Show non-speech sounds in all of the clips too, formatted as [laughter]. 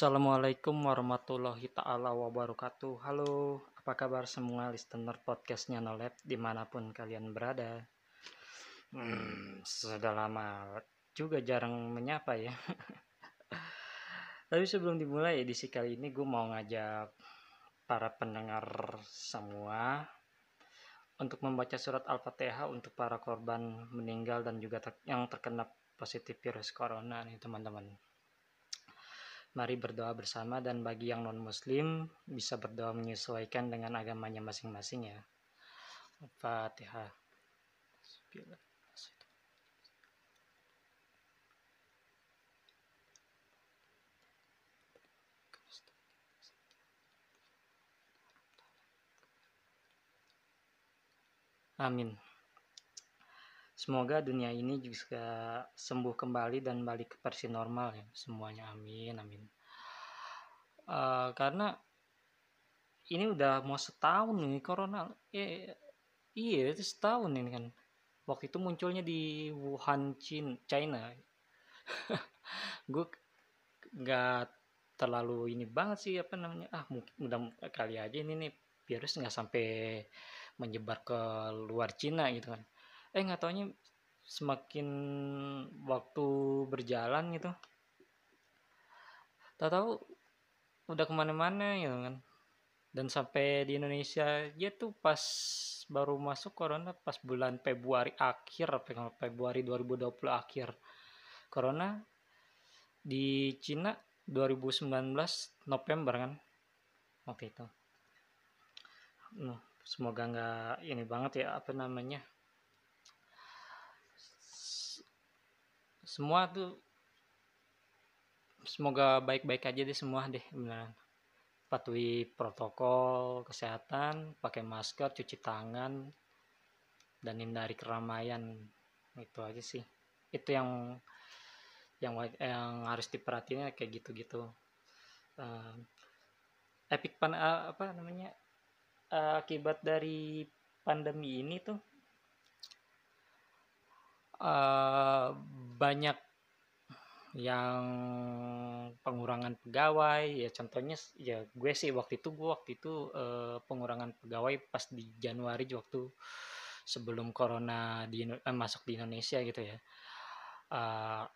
Assalamualaikum warahmatullahi taala wabarakatuh. Halo, apa kabar semua listener podcastnya Nolep di mana pun kalian berada? Hmm, sudah lama juga jarang menyapa ya. [laughs] Tapi sebelum dimulai edisi kali ini gue mau ngajak para pendengar semua untuk membaca surat Al-Fatihah untuk para korban meninggal dan juga yang terkena positif virus corona nih teman-teman. Mari berdoa bersama dan bagi yang non-muslim bisa berdoa menyesuaikan dengan agamanya masing-masing ya. Fatihah. Amin. Semoga dunia ini juga sembuh kembali dan balik ke versi normal ya semuanya. Amin, amin. Uh, karena ini udah mau setahun nih corona. Eh, iya itu setahun ini kan. Waktu itu munculnya di Wuhan, China. [laughs] gue nggak terlalu ini banget sih apa namanya ah mungkin udah kali aja ini nih virus nggak sampai menyebar ke luar Cina gitu kan eh nggak taunya semakin waktu berjalan gitu. Tak tahu udah ke mana-mana gitu kan. Dan sampai di Indonesia ya tuh pas baru masuk corona pas bulan Februari akhir Februari 2020 akhir corona di Cina 2019 November kan waktu itu. Semoga nggak ini banget ya apa namanya semua tuh semoga baik-baik aja deh semua deh beneran. Patuhi protokol kesehatan pakai masker cuci tangan dan hindari keramaian. Itu aja sih. Itu yang yang yang harus diperhatiin kayak gitu-gitu. Uh, epic pan uh, apa namanya uh, akibat dari pandemi ini tuh uh, banyak yang pengurangan pegawai. Ya contohnya ya gue sih waktu itu gue waktu itu uh, pengurangan pegawai pas di Januari waktu sebelum corona di uh, masuk di Indonesia gitu ya. Uh,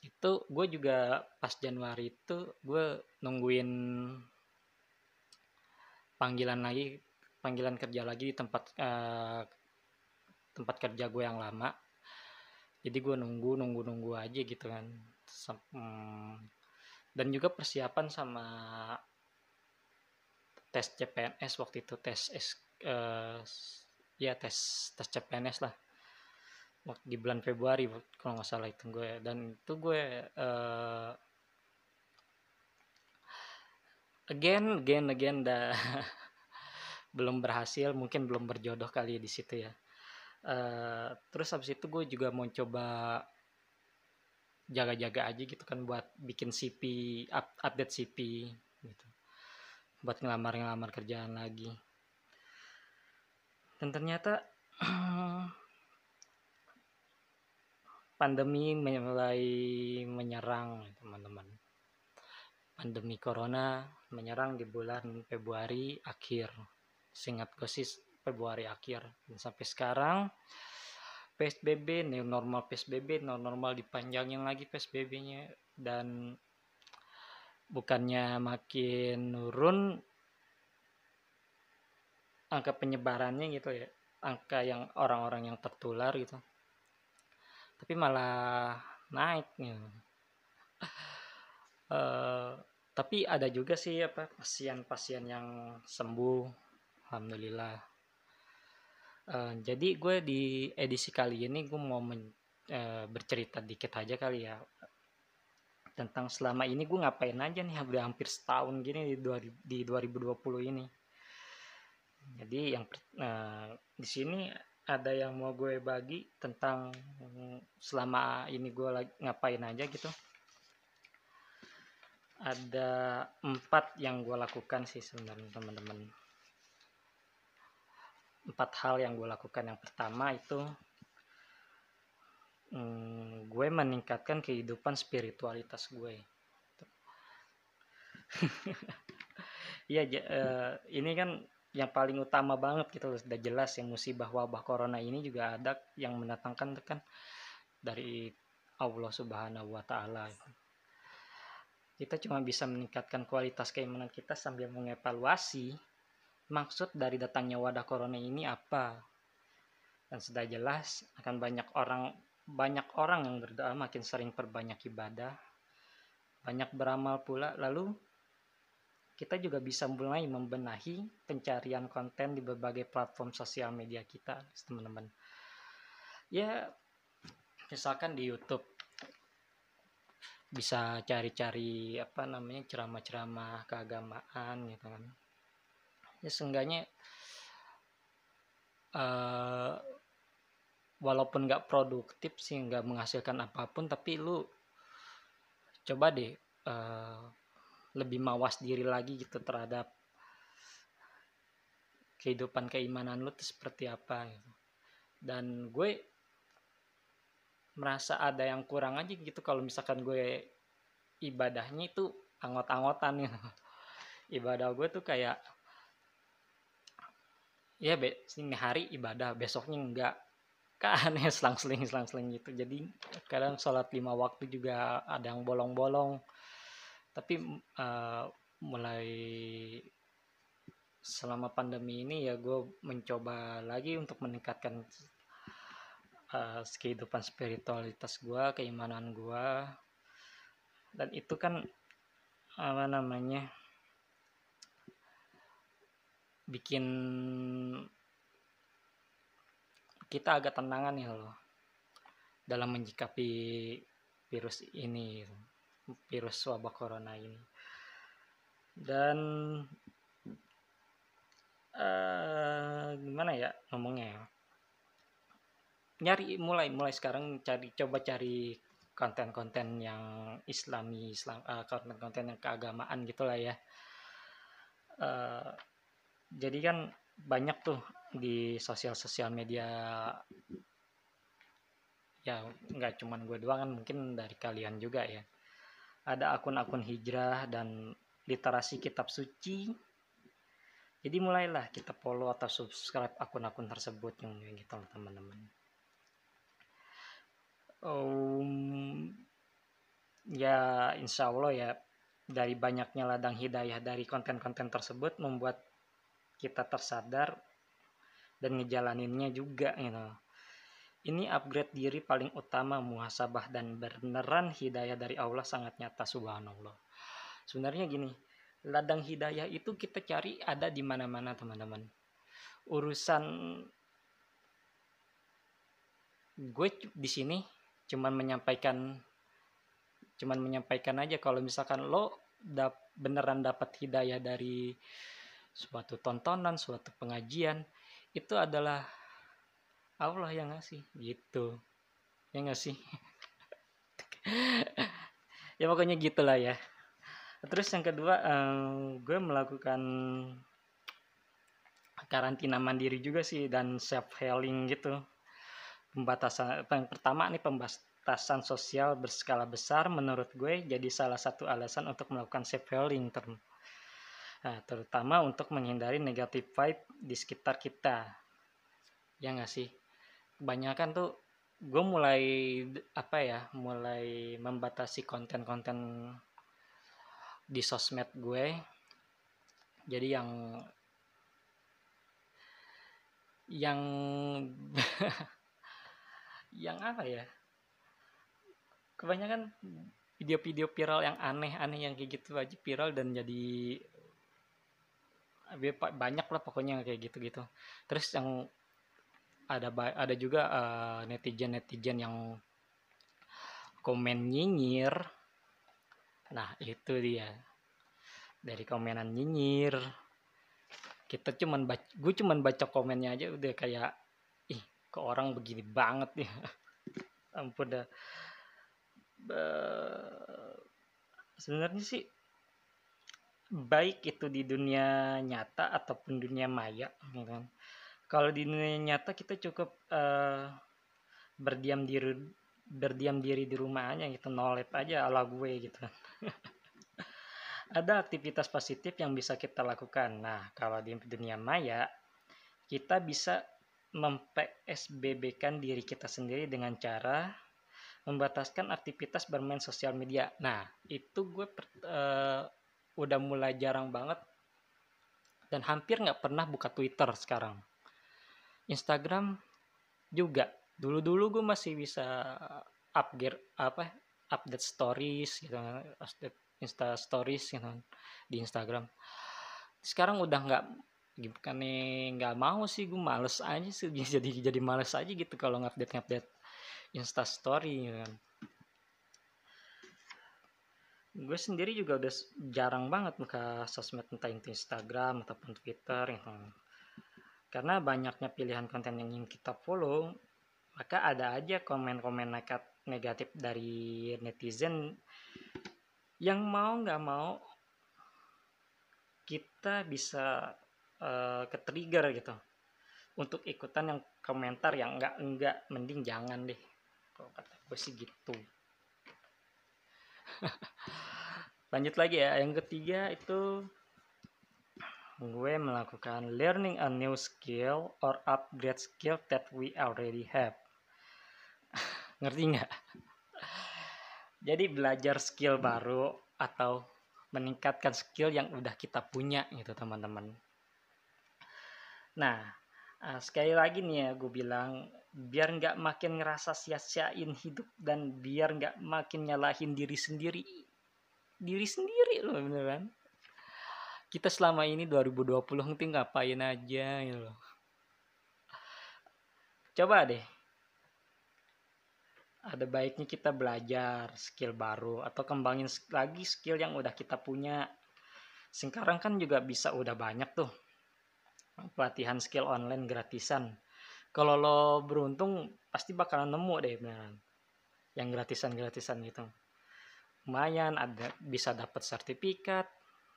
itu gue juga pas Januari itu gue nungguin panggilan lagi panggilan kerja lagi di tempat tempat kerja gue yang lama jadi gue nunggu nunggu nunggu aja gitu kan. Hmm, dan juga persiapan sama tes CPNS waktu itu tes S, uh, ya tes tes CPNS lah. Waktu di bulan Februari kalau nggak salah itu gue dan itu gue uh, again again again dah [laughs] belum berhasil mungkin belum berjodoh kali di situ ya uh, terus habis itu gue juga mau coba jaga-jaga aja gitu kan buat bikin CP up, update CP gitu. Buat ngelamar-ngelamar kerjaan lagi. Dan ternyata [clears throat] pandemi mulai menyerang teman-teman. Pandemi corona menyerang di bulan Februari akhir. Singkat gue Februari akhir. Dan sampai sekarang PSBB new normal PSBB new normal dipanjangin lagi PSBB-nya dan bukannya makin nurun angka penyebarannya gitu ya angka yang orang-orang yang tertular gitu. Tapi malah naik gitu. uh, [laughs] tapi ada juga sih apa pasien-pasien yang sembuh alhamdulillah Uh, jadi gue di edisi kali ini gue mau men, uh, bercerita dikit aja kali ya tentang selama ini gue ngapain aja nih udah hampir setahun gini di, dua, di 2020 ini. Jadi yang uh, di sini ada yang mau gue bagi tentang selama ini gue lagi ngapain aja gitu. Ada empat yang gue lakukan sih sebenarnya teman-teman empat hal yang gue lakukan. Yang pertama itu hmm, gue meningkatkan kehidupan spiritualitas gue. [laughs] Iya, uh, ini kan yang paling utama banget gitu loh, sudah jelas yang musibah wabah corona ini juga ada yang mendatangkan kan dari Allah Subhanahu wa taala. Kita cuma bisa meningkatkan kualitas keimanan kita sambil mengevaluasi maksud dari datangnya wadah corona ini apa. Dan sudah jelas akan banyak orang banyak orang yang berdoa makin sering perbanyak ibadah, banyak beramal pula lalu kita juga bisa mulai membenahi pencarian konten di berbagai platform sosial media kita, teman-teman. Ya, misalkan di YouTube bisa cari-cari apa namanya ceramah-ceramah keagamaan gitu kan. Ya seenggaknya uh, walaupun nggak produktif sih nggak menghasilkan apa pun tapi lu coba deh uh, lebih mawas diri lagi gitu terhadap kehidupan keimanan lu tuh seperti apa gitu. dan gue merasa ada yang kurang aja gitu kalau misalkan gue ibadahnya itu angot-angotan gitu. [laughs] ibadah gue tuh kayak ya be ini hari ibadah besoknya enggak. Kan [laughs] ya selang-seling selang-seling gitu. Jadi kadang sholat lima waktu juga ada yang bolong-bolong. Tapi uh, mulai selama pandemi ini ya gue mencoba lagi untuk meningkatkan uh, kehidupan spiritualitas gue keimanan gue dan itu kan apa namanya bikin kita agak tenangan ya loh dalam menyikapi virus ini virus wabah corona ini. Dan uh, gimana ya ngomongnya ya? Nyari mulai mulai sekarang cari coba cari konten-konten yang islami islam uh, konten-konten yang keagamaan gitulah ya. Uh, jadi kan banyak tuh di sosial-sosial media. Ya nggak cuman gue doang kan mungkin dari kalian juga ya. Ada akun-akun hijrah dan literasi kitab suci. Jadi mulailah kita follow atau subscribe akun-akun tersebut yang gitu teman-teman. Um, ya insya Allah ya dari banyaknya ladang hidayah dari konten-konten tersebut membuat kita tersadar dan ngejalaninnya juga gitu ini upgrade diri paling utama muhasabah dan beneran hidayah dari Allah sangat nyata subhanallah. Sebenarnya gini, ladang hidayah itu kita cari ada di mana-mana teman-teman. Urusan gue di sini cuman menyampaikan cuman menyampaikan aja kalau misalkan lo dap, beneran dapat hidayah dari suatu tontonan, suatu pengajian, itu adalah Allah yang ngasih gitu. Ya nggak sih? [laughs] Ya pokoknya gitulah ya. Terus yang kedua um, gue melakukan karantina mandiri juga sih dan self healing gitu. Pembatasan yang pertama nih pembatasan sosial berskala besar menurut gue jadi salah satu alasan untuk melakukan self healing ter nah, terutama untuk menghindari negatif vibe di sekitar kita. Ya nggak sih? Kebanyakan tuh gue mulai apa ya mulai membatasi konten-konten di sosmed gue. Jadi yang yang [laughs] yang apa ya? Kebanyakan video-video viral yang aneh-aneh yang kayak gitu aja viral dan jadi banyak lah pokoknya kayak gitu-gitu. Terus yang ada ada juga eh, netizen netizen yang komen nyinyir. Nah itu dia. Dari komenan nyinyir. Kita cuman baca, gue cuman baca komennya aja udah kayak ih ke orang begini banget ya? [laughs] Ampun dah. Sebenarnya sih baik itu di dunia nyata ataupun dunia maya gitu kan kalau di dunia nyata kita cukup uh, berdiam diri berdiam diri di rumah aja gitu nolep aja ala gue gitu [laughs] ada aktivitas positif yang bisa kita lakukan. Nah, kalau di dunia maya, kita bisa mem-PSBB-kan diri kita sendiri dengan cara membataskan aktivitas bermain sosial media. Nah, itu gue uh, udah mulai jarang banget. Dan hampir nggak pernah buka Twitter sekarang. Instagram juga. Dulu-dulu gue masih bisa upgrade apa update stories gitu, update Insta Stories gitu kan, di Instagram. Sekarang udah nggak bukan nggak mau sih. Gue males aja sih. [laughs] Jadi jadi males aja gitu kalau ngupdate ngupdate Insta Story gitu kan gue sendiri juga udah jarang banget buka sosmed entah itu Instagram ataupun Twitter gitu. karena banyaknya pilihan konten yang ingin kita follow maka ada aja komen-komen negatif dari netizen yang mau nggak mau kita bisa uh, ke trigger gitu. Untuk ikutan yang komentar yang enggak enggak mending jangan deh. Kalau kata gue sih gitu [laughs] lanjut lagi ya. Yang ketiga itu gue melakukan learning a new skill or upgrade skill that we already have. [laughs] Ngerti nggak? Jadi belajar skill baru atau meningkatkan skill yang udah kita punya gitu teman-teman. Nah uh, sekali lagi nih ya gue bilang biar nggak makin ngerasa sia-siain hidup dan biar nggak makin nyalahin diri sendiri diri sendiri loh beneran. Kita selama ini 2020 nanti ngapain aja gitu loh. Coba deh. Ada baiknya kita belajar skill baru atau kembangin lagi skill yang udah kita punya. Sekarang kan juga bisa udah banyak tuh. Pelatihan skill online gratisan. Kalau lo beruntung pasti bakalan nemu deh beneran. Yang gratisan gratisan gitu lumayan ada bisa dapat sertifikat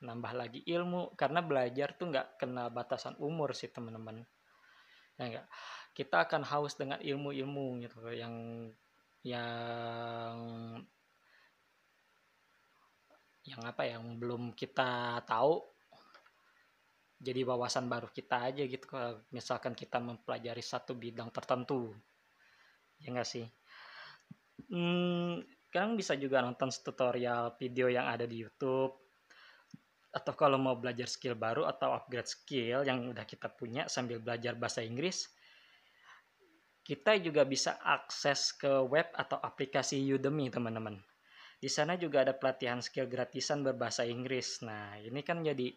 nambah lagi ilmu karena belajar tuh nggak kenal batasan umur sih teman-teman. Ya enggak kita akan haus dengan ilmu-ilmu gitu yang yang yang apa ya, yang belum kita tahu jadi wawasan baru kita aja gitu kalau misalkan kita mempelajari satu bidang tertentu. Ya enggak sih? Hmm, kan bisa juga nonton tutorial video yang ada di YouTube atau kalau mau belajar skill baru atau upgrade skill yang udah kita punya sambil belajar bahasa Inggris kita juga bisa akses ke web atau aplikasi Udemy, teman-teman. Di sana juga ada pelatihan skill gratisan berbahasa Inggris. Nah, ini kan jadi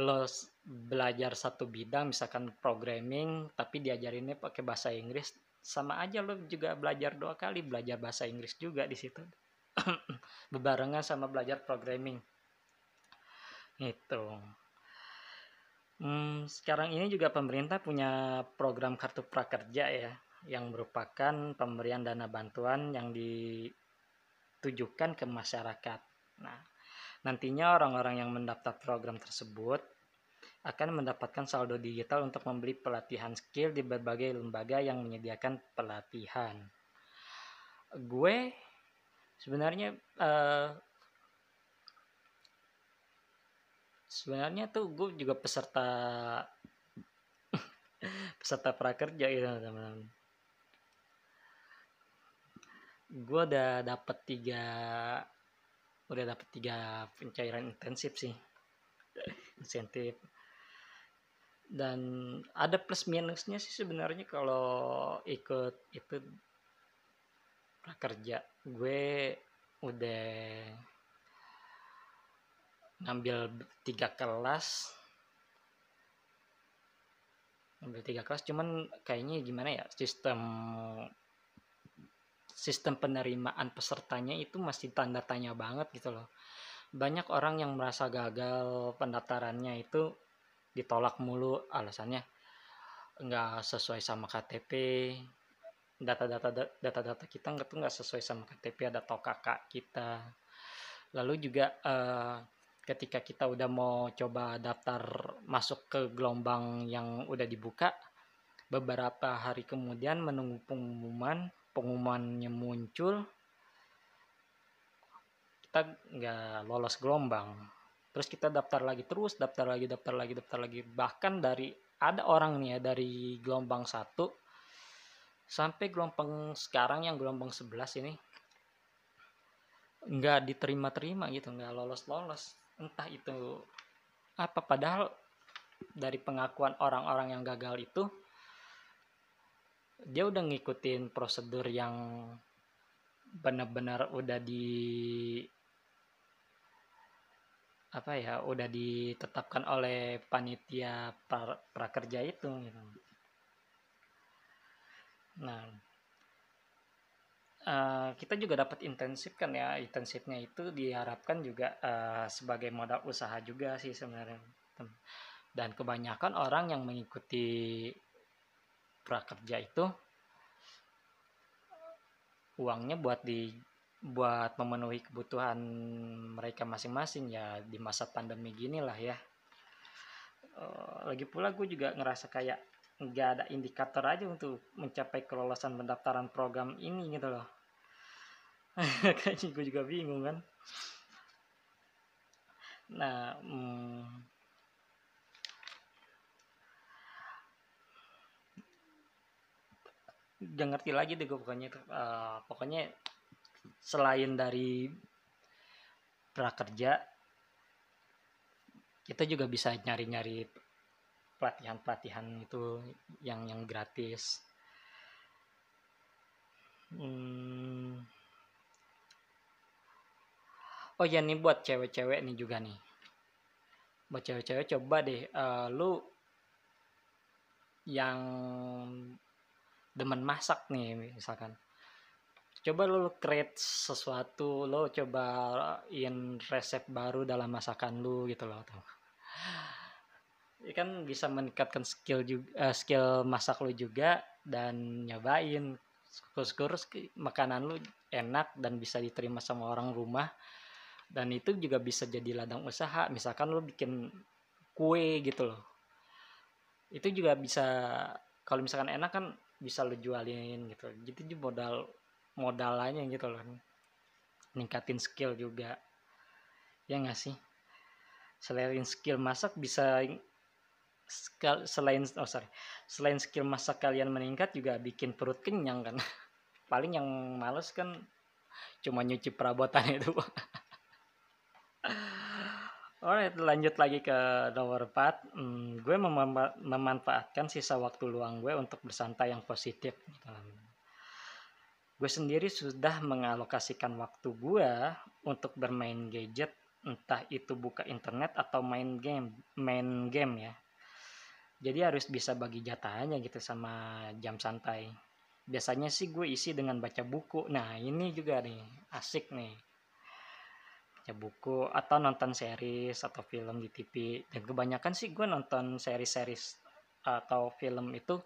lo belajar satu bidang, misalkan programming, tapi diajarinnya pakai bahasa Inggris, sama aja lo juga belajar dua kali, belajar bahasa Inggris juga di situ. [coughs] Bebarengan sama belajar programming. Itu. Hmm, sekarang ini juga pemerintah punya program kartu prakerja ya, yang merupakan pemberian dana bantuan yang ditujukan ke masyarakat. Nah, nantinya orang-orang yang mendaftar program tersebut akan mendapatkan saldo digital untuk membeli pelatihan skill di berbagai lembaga yang menyediakan pelatihan. Gue sebenarnya uh, sebenarnya tuh gue juga peserta [laughs] peserta prakerja gitu teman-teman. Gue udah dapet tiga udah dapet tiga pencairan intensif sih. Insentif dan ada plus minusnya sih sebenarnya kalau ikut itu prakerja. Gue udah ngambil tiga kelas. Ngambil tiga kelas cuman kayaknya gimana ya sistem sistem penerimaan pesertanya itu masih tanda tanya banget gitu loh. Banyak orang yang merasa gagal pendaftarannya itu ditolak mulu alasannya nggak sesuai sama KTP data-data data-data kita nggak tuh nggak sesuai sama KTP ada kakak kita. Lalu juga uh, ketika kita udah mau coba daftar masuk ke gelombang yang udah dibuka beberapa hari kemudian menunggu pengumuman pengumumannya muncul kita nggak lolos gelombang terus kita daftar lagi terus daftar lagi daftar lagi daftar lagi. Bahkan dari ada orang nih ya dari gelombang satu sampai gelombang sekarang yang gelombang 11 ini nggak diterima-terima gitu nggak lolos-lolos. Entah itu apa padahal dari pengakuan orang-orang yang gagal itu dia udah ngikutin prosedur yang benar-benar udah di apa ya udah ditetapkan oleh panitia pra, prakerja itu gitu. Nah, uh, kita juga dapat intensif kan ya intensifnya itu diharapkan juga uh, sebagai modal usaha juga sih sebenarnya dan kebanyakan orang yang mengikuti prakerja itu uangnya buat di buat memenuhi kebutuhan mereka masing-masing ya di masa pandemi gini lah ya. Uh, lagi pula gue juga ngerasa kayak nggak ada indikator aja untuk mencapai kelolosan pendaftaran program ini gitu loh. [laughs] Kayaknya gue juga bingung kan. Nah hmm, gak ngerti lagi deh gue pokoknya uh, pokoknya selain dari prakerja kita juga bisa nyari-nyari pelatihan-pelatihan itu yang yang gratis. Hmm. oh ya nih buat cewek-cewek nih juga nih. Buat cewek-cewek coba deh uh, lu yang demen masak nih misalkan coba lo create sesuatu lo cobain resep baru dalam masakan lu gitu loh tuh. Ya kan bisa meningkatkan skill juga uh, skill masak lo juga dan nyobain. Syukur makanan lu enak dan bisa diterima sama orang rumah. Dan itu juga bisa jadi ladang usaha. Misalkan lo bikin kue gitu loh. Itu juga bisa kalau misalkan enak kan bisa lu jualin gitu. Jadi modal modal aja gitu loh. Ningkatin skill juga. Ya nggak sih? Selain skill masak bisa selain oh sorry. Selain skill masak kalian meningkat juga bikin perut kenyang kan. [laughs] Paling yang males kan cuma nyuci perabotan [laughs] itu. Alright, lanjut lagi ke nomor 4. Hmm, gue mem memanfaatkan sisa waktu luang gue untuk bersantai yang positif. Gue sendiri sudah mengalokasikan waktu gue untuk bermain gadget, entah itu buka internet atau main game, main game ya. Jadi harus bisa bagi jatahnya gitu sama jam santai. Biasanya sih gue isi dengan baca buku. Nah ini juga nih asik nih baca buku atau nonton series atau film di TV dan kebanyakan sih gue nonton series-series atau film itu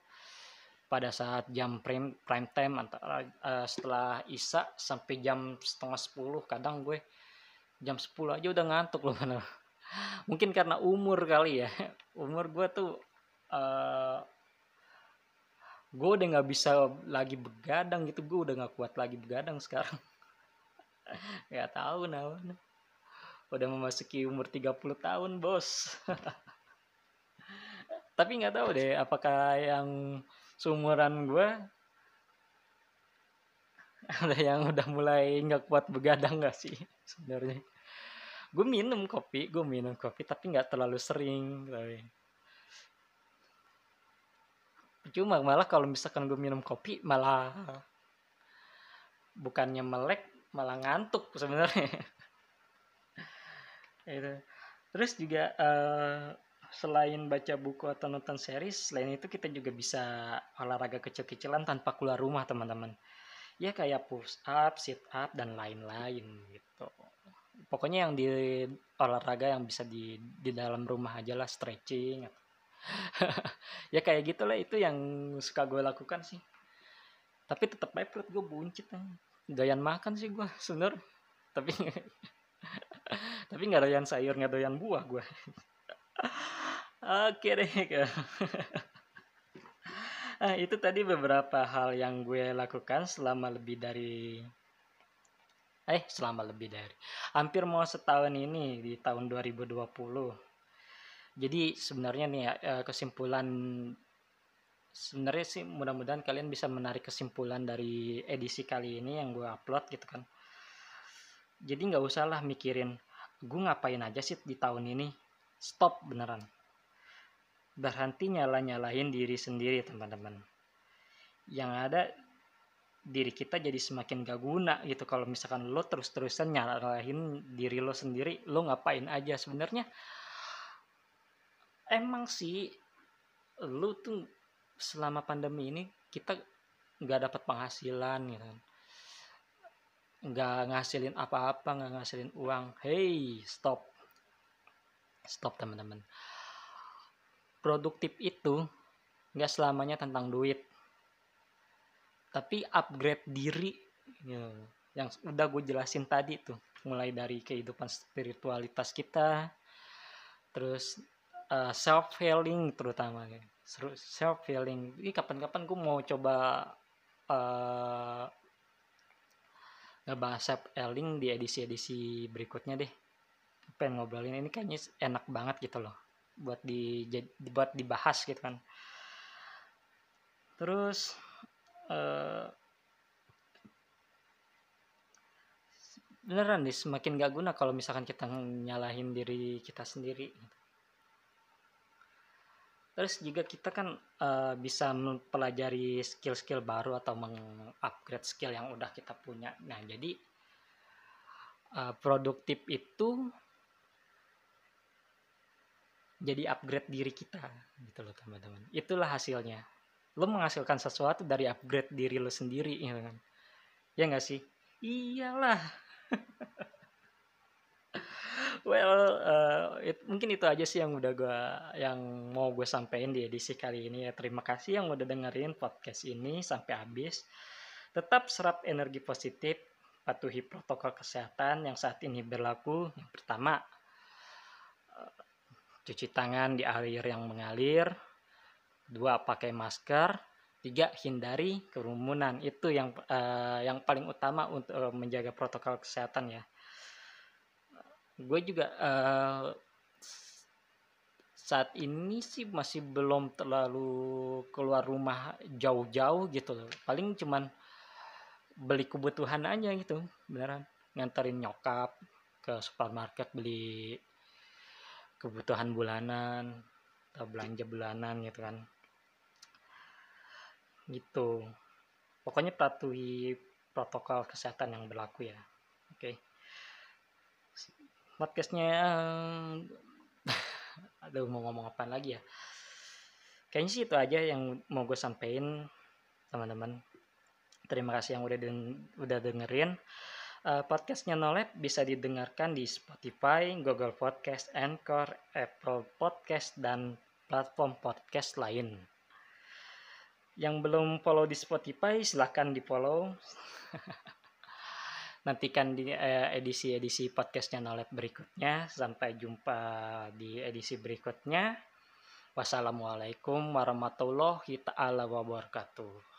pada saat jam prime prime time antara uh, setelah isa sampai jam setengah sepuluh kadang gue jam sepuluh aja udah ngantuk loh mana [laughs] mungkin karena umur kali ya. [laughs] Umur gue tuh uh, gue udah nggak bisa lagi begadang gitu gue udah nggak kuat lagi begadang sekarang. [laughs] Nggak tahu nah udah memasuki umur 30 tahun bos. Tapi nggak tahu deh apakah yang seumuran gue ada yang udah mulai nggak kuat begadang nggak sih sebenarnya? Gue minum kopi gue minum kopi tapi nggak terlalu sering tapi cuma malah kalau misalkan gue minum kopi malah bukannya melek malah ngantuk sebenarnya. [laughs] Itu terus juga uh, selain baca buku atau nonton series selain itu kita juga bisa olahraga kecil-kecilan tanpa keluar rumah teman-teman. Ya kayak push up sit up dan lain-lain gitu. Pokoknya yang di olahraga yang bisa di di dalam rumah aja lah stretching [laughs] ya kayak gitulah itu yang suka gue lakukan sih. Tapi tetap aja perut gue buncit doyan makan sih gue [laughs] sebenernya tapi [laughs] tapi nggak doyan sayur nggak doyan buah gue oke deh nah, itu tadi beberapa hal yang gue lakukan selama lebih dari eh selama lebih dari hampir mau setahun ini di tahun 2020 jadi sebenarnya nih eh, kesimpulan sebenarnya sih mudah-mudahan kalian bisa menarik kesimpulan dari edisi kali ini yang gue upload gitu kan. Jadi nggak usah lah mikirin gue ngapain aja sih di tahun ini? Stop beneran berhenti nyala-nyalain diri sendiri teman-teman. Yang ada diri kita jadi semakin gak guna gitu. Kalau misalkan lo terus-terusan nyalahin diri lo sendiri lo ngapain aja? Sebenarnya emang sih lo tuh selama pandemi ini kita nggak dapat penghasilan gitu kan. Nggak ngasilin apa-apa nggak ngasilin uang. Hey stop. Stop teman-teman produktif itu nggak selamanya tentang duit. Tapi upgrade diri. Ya, yang udah gue jelasin tadi tuh mulai dari kehidupan spiritualitas kita terus uh, eh, self healing terutama ya. self healing ini kapan-kapan gue mau coba uh, ngebahas self healing di edisi-edisi berikutnya deh. Pengen ngobrolin ini kayaknya enak banget gitu loh buat di buat dibahas gitu kan. Terus uh, beneran nih semakin gak guna kalau misalkan kita nyalahin diri kita sendiri terus juga kita kan uh, bisa mempelajari skill-skill baru atau mengupgrade skill yang udah kita punya. Nah jadi uh, produktif itu jadi upgrade diri kita gitu loh teman-teman. Itulah hasilnya. Lo menghasilkan sesuatu dari upgrade diri lo sendiri ya kan. Ya nggak sih? Iyalah. [laughs] Well uh, it, mungkin itu aja sih yang udah gue yang mau gue sampaikan di edisi kali ini ya. Terima kasih yang udah dengerin podcast ini sampai habis. Tetap serap energi positif patuhi protokol kesehatan yang saat ini berlaku. Yang pertama cuci tangan di air yang mengalir. Dua pakai masker. Tiga hindari kerumunan. Itu yang uh, yang paling utama untuk uh, menjaga protokol kesehatan ya. Gue juga uh, saat ini sih masih belum terlalu keluar rumah jauh-jauh gitu. Loh paling cuman beli kebutuhan aja gitu beneran. Nganterin nyokap ke supermarket beli kebutuhan bulanan atau belanja bulanan gitu kan. Gitu. Pokoknya patuhi protokol kesehatan yang berlaku ya. Oke. Okay. podcastnya [laughs] aduh mau ngomong apa lagi ya? Kayaknya sih itu aja yang mau gue sampein teman-teman. Terima kasih yang udah den udah dengerin uh, podcastnya Nolep bisa didengarkan di Spotify, Google Podcast, Anchor, Apple Podcast dan platform podcast lain. Yang belum follow di Spotify silahkan di follow [laughs] nantikan di eh, edisi-edisi podcastnya Nolep berikutnya. Sampai jumpa di edisi berikutnya. Wassalamualaikum warahmatullahi wabarakatuh